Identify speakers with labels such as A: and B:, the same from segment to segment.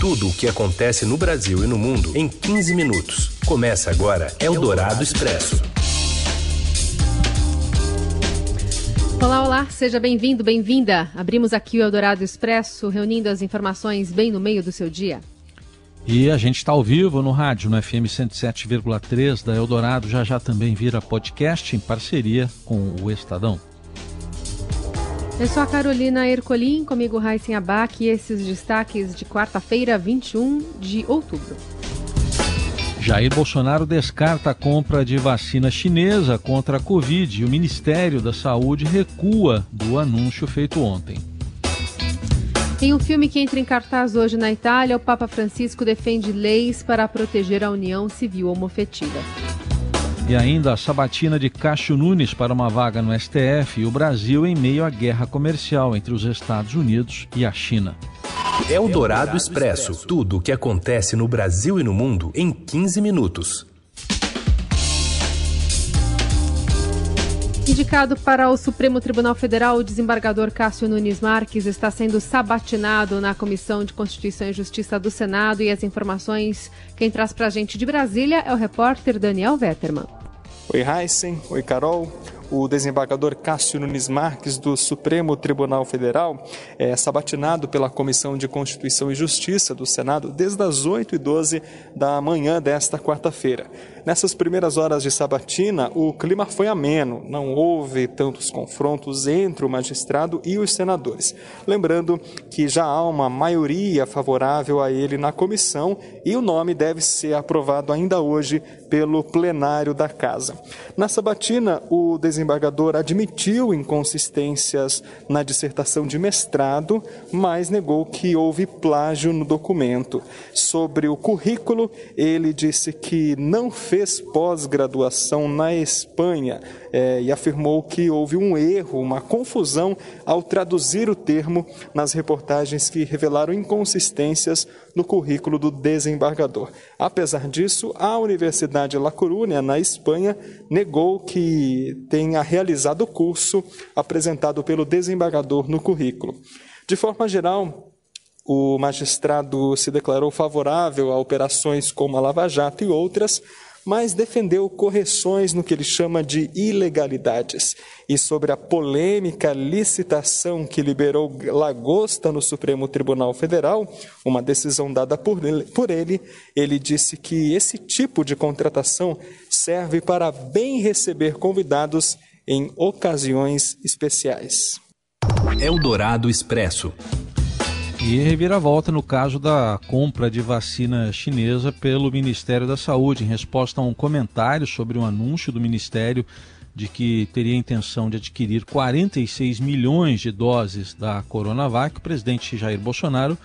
A: Tudo o que acontece no Brasil e no mundo em 15 minutos. Começa agora Eldorado Expresso.
B: Olá, olá, seja bem-vindo, bem-vinda. Abrimos aqui o Eldorado Expresso, reunindo as informações bem no meio do seu dia.
C: E a gente está ao vivo no rádio, no FM 107,3 da Eldorado, já já também vira podcast em parceria com o Estadão.
B: Eu sou a Carolina Ercolim, comigo Raíssen Abac e esses destaques de quarta-feira, 21 de outubro.
C: Jair Bolsonaro descarta a compra de vacina chinesa contra a Covid e o Ministério da Saúde recua do anúncio feito ontem.
B: Em um filme que entra em cartaz hoje na Itália, o Papa Francisco defende leis para proteger a união civil homofetiva.
C: E ainda a sabatina de Cássio Nunes para uma vaga no STF e o Brasil em meio à guerra comercial entre os Estados Unidos e a China.
A: É o Dourado Expresso. Tudo o que acontece no Brasil e no mundo em 15 minutos.
B: Indicado para o Supremo Tribunal Federal, o desembargador Cássio Nunes Marques está sendo sabatinado na Comissão de Constituição e Justiça do Senado e as informações quem traz para a gente de Brasília é o repórter Daniel Vetterman.
D: Oi, Heisen. Oi, Carol o desembargador Cássio Nunes Marques, do Supremo Tribunal Federal, é sabatinado pela Comissão de Constituição e Justiça do Senado desde as 8 e 12 da manhã desta quarta-feira. Nessas primeiras horas de sabatina, o clima foi ameno, não houve tantos confrontos entre o magistrado e os senadores. Lembrando que já há uma maioria favorável a ele na comissão e o nome deve ser aprovado ainda hoje pelo plenário da Casa. Na sabatina, o desembargador admitiu inconsistências na dissertação de mestrado, mas negou que houve plágio no documento. Sobre o currículo, ele disse que não fez pós-graduação na Espanha é, e afirmou que houve um erro, uma confusão ao traduzir o termo nas reportagens que revelaram inconsistências no currículo do desembargador. Apesar disso, a Universidade La Coruña, na Espanha, negou que tenha realizado o curso apresentado pelo desembargador no currículo. De forma geral, o magistrado se declarou favorável a operações como a Lava Jato e outras, mas defendeu correções no que ele chama de ilegalidades. E sobre a polêmica licitação que liberou lagosta no Supremo Tribunal Federal, uma decisão dada por ele, por ele, ele disse que esse tipo de contratação serve para bem receber convidados em ocasiões especiais.
A: Eldorado Expresso.
C: E reviravolta no caso da compra de vacina chinesa pelo Ministério da Saúde, em resposta a um comentário sobre um anúncio do Ministério de que teria a intenção de adquirir 46 milhões de doses da Coronavac, o presidente Jair Bolsonaro,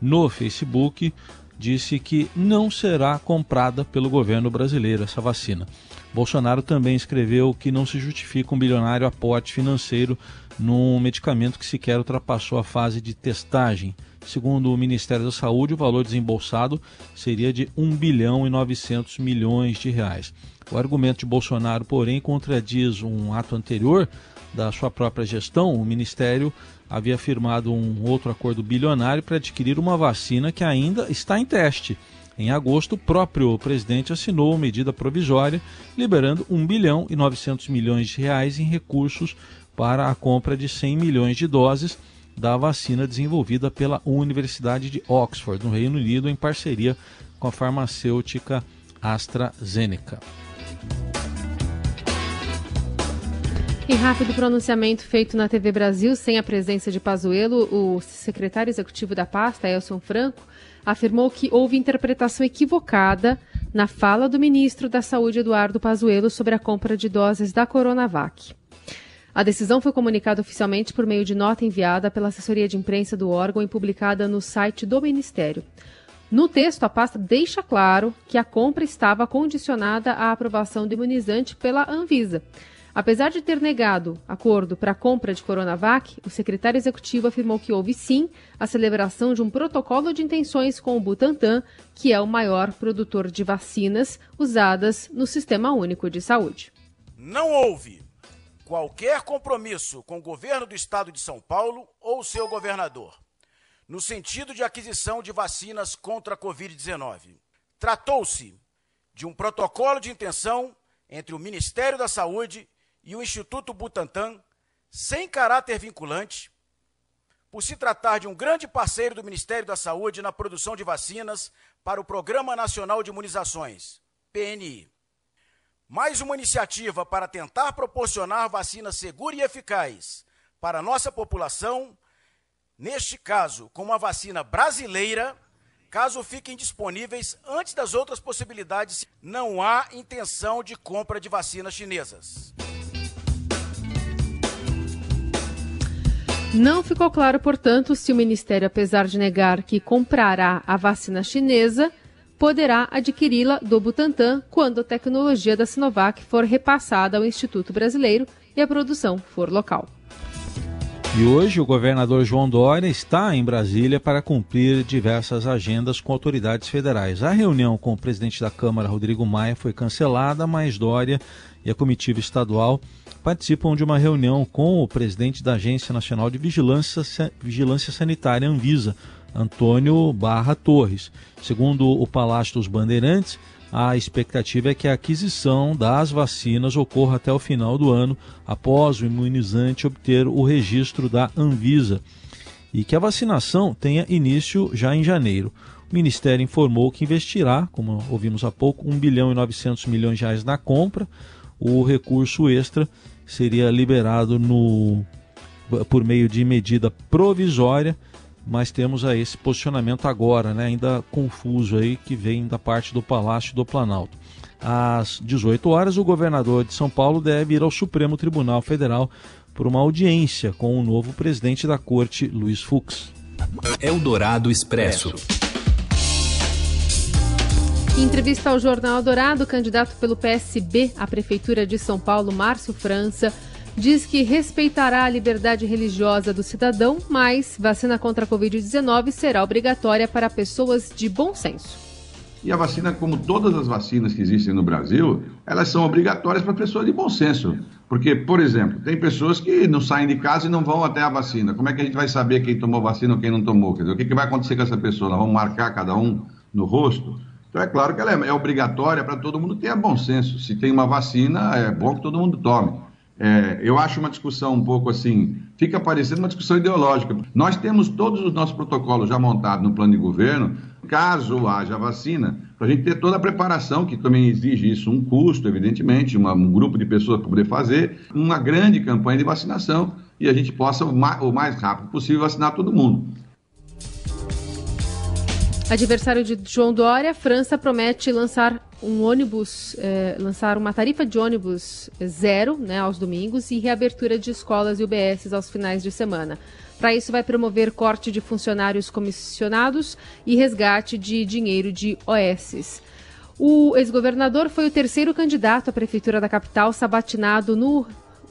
C: no Facebook, disse que não será comprada pelo governo brasileiro essa vacina. Bolsonaro também escreveu que não se justifica um bilionário aporte financeiro num medicamento que sequer ultrapassou a fase de testagem. Segundo o Ministério da Saúde, o valor desembolsado seria de 1 bilhão e 900 milhões de reais. O argumento de Bolsonaro, porém, contradiz um ato anterior da sua própria gestão. O Ministério havia firmado um outro acordo bilionário para adquirir uma vacina que ainda está em teste. Em agosto, o próprio presidente assinou medida provisória liberando 1 bilhão e 900 milhões de reais em recursos para a compra de 100 milhões de doses da vacina desenvolvida pela Universidade de Oxford, no Reino Unido, em parceria com a farmacêutica AstraZeneca.
B: Em rápido pronunciamento feito na TV Brasil, sem a presença de Pazuello, o secretário executivo da pasta, Elson Franco, afirmou que houve interpretação equivocada na fala do ministro da Saúde, Eduardo Pazuello, sobre a compra de doses da Coronavac. A decisão foi comunicada oficialmente por meio de nota enviada pela assessoria de imprensa do órgão e publicada no site do Ministério. No texto, a pasta deixa claro que a compra estava condicionada à aprovação do imunizante pela Anvisa. Apesar de ter negado acordo para a compra de Coronavac, o secretário executivo afirmou que houve sim a celebração de um protocolo de intenções com o Butantan, que é o maior produtor de vacinas usadas no Sistema Único de Saúde.
E: Não houve qualquer compromisso com o governo do estado de São Paulo ou seu governador. no sentido de aquisição de vacinas contra a Covid-19. Tratou-se de um protocolo de intenção entre o Ministério da Saúde e o Instituto Butantan, sem caráter vinculante, por se tratar de um grande parceiro do Ministério da Saúde na produção de vacinas para o Programa Nacional de Imunizações, PNI. Mais uma iniciativa para tentar proporcionar vacina segura e eficaz para a nossa população, neste caso, com uma vacina brasileira, caso fiquem disponíveis antes das outras possibilidades, não há intenção de compra de vacinas chinesas.
B: Não ficou claro, portanto, se o Ministério, apesar de negar que comprará a vacina chinesa, poderá adquiri-la do Butantan quando a tecnologia da Sinovac for repassada ao Instituto Brasileiro e a produção for local.
C: E hoje o governador João Dória está em Brasília para cumprir diversas agendas com autoridades federais. A reunião com o presidente da Câmara, Rodrigo Maia, foi cancelada, mas Dória e a comitiva estadual participam de uma reunião com o presidente da Agência Nacional de Vigilância, Vigilância Sanitária, Anvisa, Antônio Barra Torres. Segundo o Palácio dos Bandeirantes, a expectativa é que a aquisição das vacinas ocorra até o final do ano, após o imunizante obter o registro da Anvisa, e que a vacinação tenha início já em janeiro. O Ministério informou que investirá, como ouvimos há pouco, 1 bilhão e 900 milhões de reais na compra. O recurso extra seria liberado no, por meio de medida provisória, mas temos aí esse posicionamento agora, né, ainda confuso aí, que vem da parte do Palácio do Planalto. Às 18 horas, o governador de São Paulo deve ir ao Supremo Tribunal Federal por uma audiência com o novo presidente da corte, Luiz Fux.
A: Eldorado Expresso.
B: Em entrevista ao Jornal Dourado, candidato pelo PSB à Prefeitura de São Paulo, Márcio França, diz que respeitará a liberdade religiosa do cidadão, mas vacina contra a Covid-19 será obrigatória para pessoas de bom senso.
F: E a vacina, como todas as vacinas que existem no Brasil, elas são obrigatórias para pessoas de bom senso. Porque, por exemplo, tem pessoas que não saem de casa e não vão até a vacina. Como é que a gente vai saber quem tomou vacina ou quem não tomou? Quer dizer, o que, que vai acontecer com essa pessoa? Nós vamos marcar cada um no rosto? Então é claro que ela é, é obrigatória para todo mundo ter bom senso. Se tem uma vacina, é bom que todo mundo tome. É, eu acho uma discussão um pouco assim, fica parecendo uma discussão ideológica. Nós temos todos os nossos protocolos já montados no plano de governo, caso haja vacina, para a gente ter toda a preparação, que também exige isso, um custo, evidentemente, uma, um grupo de pessoas para poder fazer, uma grande campanha de vacinação e a gente possa, o mais rápido possível, vacinar todo mundo.
B: Adversário de João Dória, França promete lançar um ônibus, eh, lançar uma tarifa de ônibus zero né, aos domingos e reabertura de escolas e UBSs aos finais de semana. Para isso, vai promover corte de funcionários comissionados e resgate de dinheiro de OSs. O ex-governador foi o terceiro candidato à prefeitura da capital sabatinado no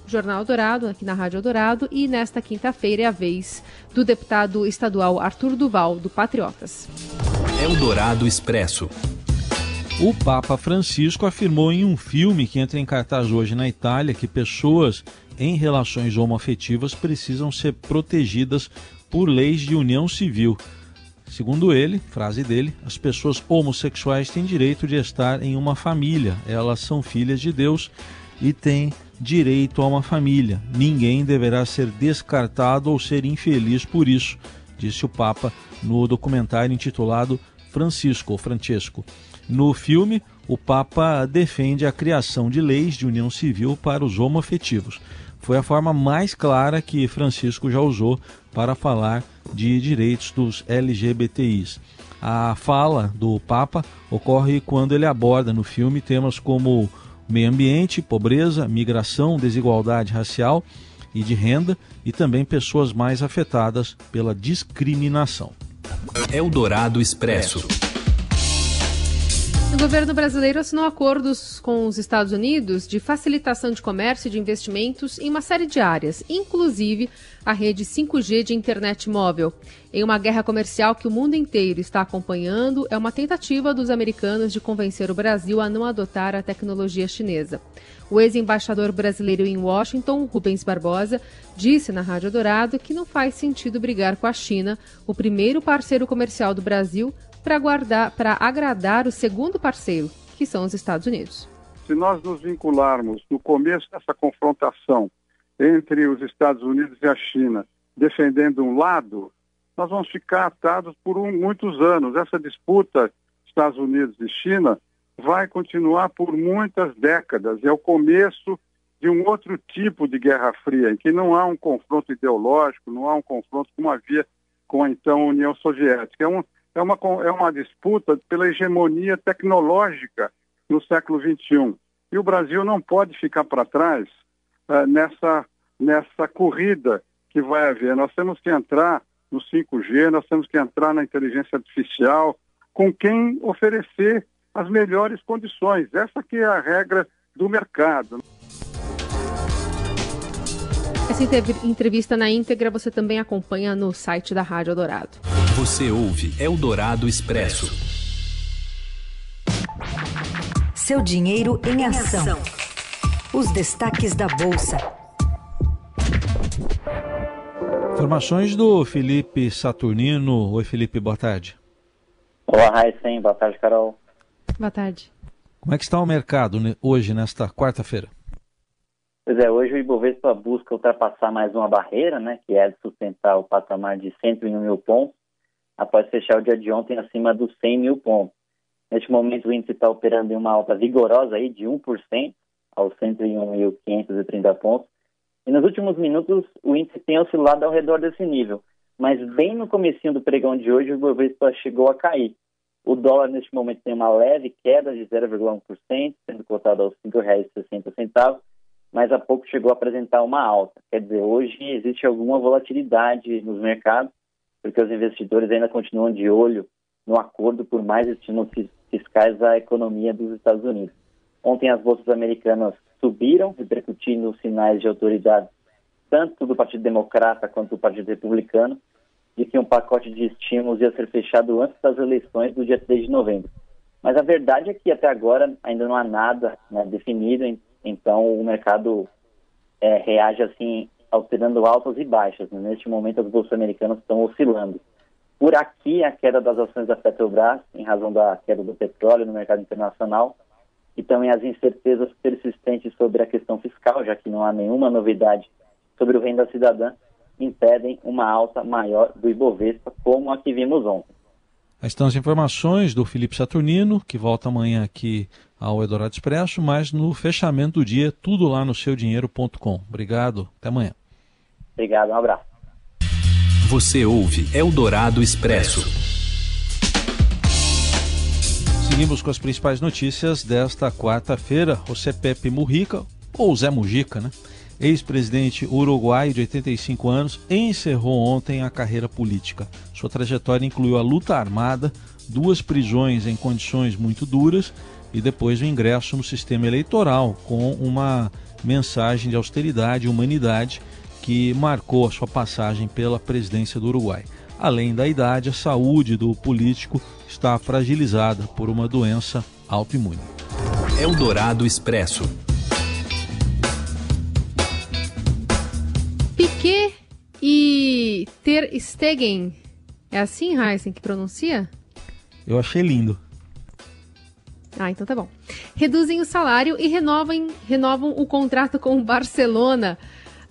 B: Jornal Dourado, aqui na Rádio Dourado, e nesta quinta-feira é a vez do deputado estadual Arthur Duval, do Patriotas.
A: Eldorado Expresso.
C: O Papa Francisco afirmou em um filme que entra em cartaz hoje na Itália que pessoas em relações homoafetivas precisam ser protegidas por leis de união civil. Segundo ele, frase dele, as pessoas homossexuais têm direito de estar em uma família. Elas são filhas de Deus e têm direito a uma família. Ninguém deverá ser descartado ou ser infeliz por isso, disse o Papa no documentário intitulado Francisco Francesco. No filme, o Papa defende a criação de leis de união civil para os homoafetivos. Foi a forma mais clara que Francisco já usou para falar de direitos dos LGBTIs. A fala do Papa ocorre quando ele aborda no filme temas como meio ambiente, pobreza, migração, desigualdade racial e de renda e também pessoas mais afetadas pela discriminação.
A: Eldorado Expresso.
B: O governo brasileiro assinou acordos com os Estados Unidos de facilitação de comércio e de investimentos em uma série de áreas, inclusive a rede 5G de internet móvel. Em uma guerra comercial que o mundo inteiro está acompanhando, é uma tentativa dos americanos de convencer o Brasil a não adotar a tecnologia chinesa. O ex-embaixador brasileiro em Washington, Rubens Barbosa, disse na Rádio Dourado que não faz sentido brigar com a China, o primeiro parceiro comercial do Brasil, para agradar o segundo parceiro, que são os Estados Unidos.
G: Se nós nos vincularmos no começo dessa confrontação entre os Estados Unidos e a China, defendendo um lado, nós vamos ficar atados por um, muitos anos. Essa disputa Estados Unidos e China vai continuar por muitas décadas. É o começo de um outro tipo de Guerra Fria, em que não há um confronto ideológico, não há um confronto como havia com a então União Soviética. É um, é uma, é uma disputa pela hegemonia tecnológica no século XXI. E o Brasil não pode ficar para trás uh, nessa, nessa corrida que vai haver. Nós temos que entrar no 5G, nós temos que entrar na inteligência artificial, com quem oferecer as melhores condições. Essa que é a regra do mercado.
B: Essa entrevista na íntegra você também acompanha no site da Rádio Eldorado.
A: Você ouve Eldorado Expresso.
H: Seu dinheiro em ação. Os destaques da Bolsa.
C: Informações do Felipe Saturnino. Oi, Felipe, boa tarde.
I: Olá, Raíssen. Boa tarde, Carol.
B: Boa tarde.
C: Como é que está o mercado hoje, nesta quarta-feira?
I: Pois é, hoje o Ibovespa busca ultrapassar mais uma barreira, né, que é de sustentar o patamar de 101 mil pontos, após fechar o dia de ontem acima dos 100 mil pontos. Neste momento, o índice está operando em uma alta vigorosa aí de 1%, aos 101.530 pontos. E nos últimos minutos, o índice tem oscilado ao redor desse nível. Mas bem no comecinho do pregão de hoje, o Ibovespa chegou a cair. O dólar, neste momento, tem uma leve queda de 0,1%, sendo cotado aos R$ 5,60 mas há pouco chegou a apresentar uma alta. Quer dizer, hoje existe alguma volatilidade nos mercados, porque os investidores ainda continuam de olho no acordo por mais estímulos fiscais à economia dos Estados Unidos. Ontem as bolsas americanas subiram, repercutindo os sinais de autoridade tanto do Partido Democrata quanto do Partido Republicano, de que um pacote de estímulos ia ser fechado antes das eleições do dia 3 de novembro. Mas a verdade é que até agora ainda não há nada né, definido, então o mercado é, reage assim, alterando altas e baixas. Né? Neste momento as bolsas americanas estão oscilando. Por aqui, a queda das ações da Petrobras, em razão da queda do petróleo no mercado internacional, e também as incertezas persistentes sobre a questão fiscal, já que não há nenhuma novidade sobre o renda cidadã, impedem uma alta maior do Ibovespa, como a que vimos ontem.
C: Estão as informações do Felipe Saturnino, que volta amanhã aqui ao Eldorado Expresso, mas no fechamento do dia, tudo lá no seudinheiro.com. Obrigado, até amanhã.
I: Obrigado, um abraço.
A: Você ouve Eldorado Expresso.
C: Seguimos com as principais notícias desta quarta-feira. José Pepe Mujica, ou Zé Mujica, né? Ex-presidente uruguaio de 85 anos, encerrou ontem a carreira política. Sua trajetória incluiu a luta armada, duas prisões em condições muito duras e depois o ingresso no sistema eleitoral com uma mensagem de austeridade e humanidade que marcou a sua passagem pela presidência do Uruguai. Além da idade, a saúde do político está fragilizada por uma doença autoimune.
A: Eldorado Expresso.
B: Piquet e Ter Stegen. É assim, Heisen, que pronuncia?
C: Eu achei lindo.
B: Ah, então tá bom. Reduzem o salário e renovam, renovam o contrato com o Barcelona.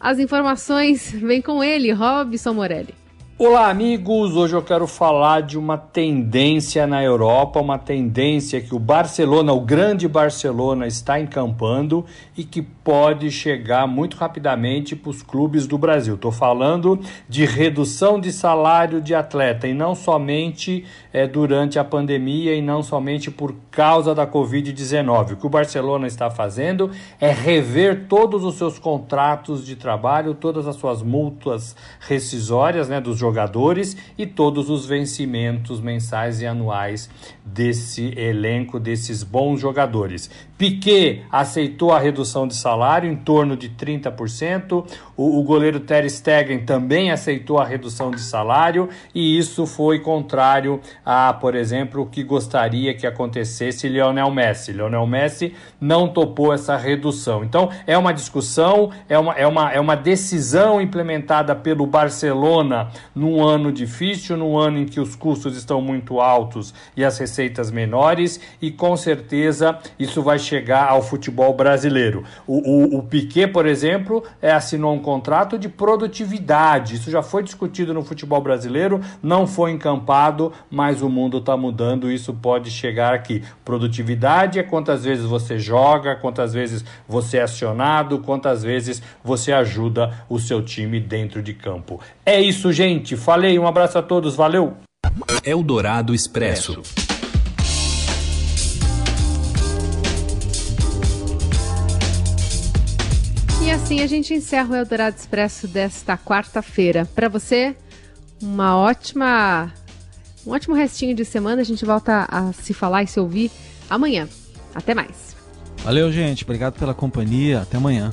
B: As informações vêm com ele, Robson Morelli.
J: Olá, amigos! Hoje eu quero falar de uma tendência na Europa, uma tendência que o Barcelona, o grande Barcelona, está encampando e que pode chegar muito rapidamente para os clubes do Brasil. Estou falando de redução de salário de atleta e não somente é, durante a pandemia e não somente por causa da Covid-19. O que o Barcelona está fazendo é rever todos os seus contratos de trabalho, todas as suas multas rescisórias né, dos jogadores jogadores e todos os vencimentos mensais e anuais desse elenco, desses bons jogadores. Piquet aceitou a redução de salário em torno de 30%. O, o, goleiro Ter Stegen também aceitou a redução de salário e isso foi contrário a, por exemplo, o que gostaria que acontecesse Lionel Messi. Lionel Messi não topou essa redução. Então é uma discussão, é uma, é uma, é uma decisão implementada pelo Barcelona num ano difícil, num ano em que os custos estão muito altos e as receitas menores, e com certeza isso vai chegar ao futebol brasileiro. O, o, o Piquet, por exemplo, é, assinou um contrato de produtividade. Isso já foi discutido no futebol brasileiro, não foi encampado, mas o mundo está mudando. Isso pode chegar aqui. Produtividade é quantas vezes você joga, quantas vezes você é acionado, quantas vezes você ajuda o seu time dentro de campo. É isso, gente. Falei. Um abraço a todos. Valeu.
A: Eldorado Expresso.
B: E assim a gente encerra o Eldorado Expresso desta quarta-feira. Para você, uma ótima, um ótimo restinho de semana. A gente volta a se falar e se ouvir amanhã. Até mais.
C: Valeu, gente. Obrigado pela companhia. Até amanhã.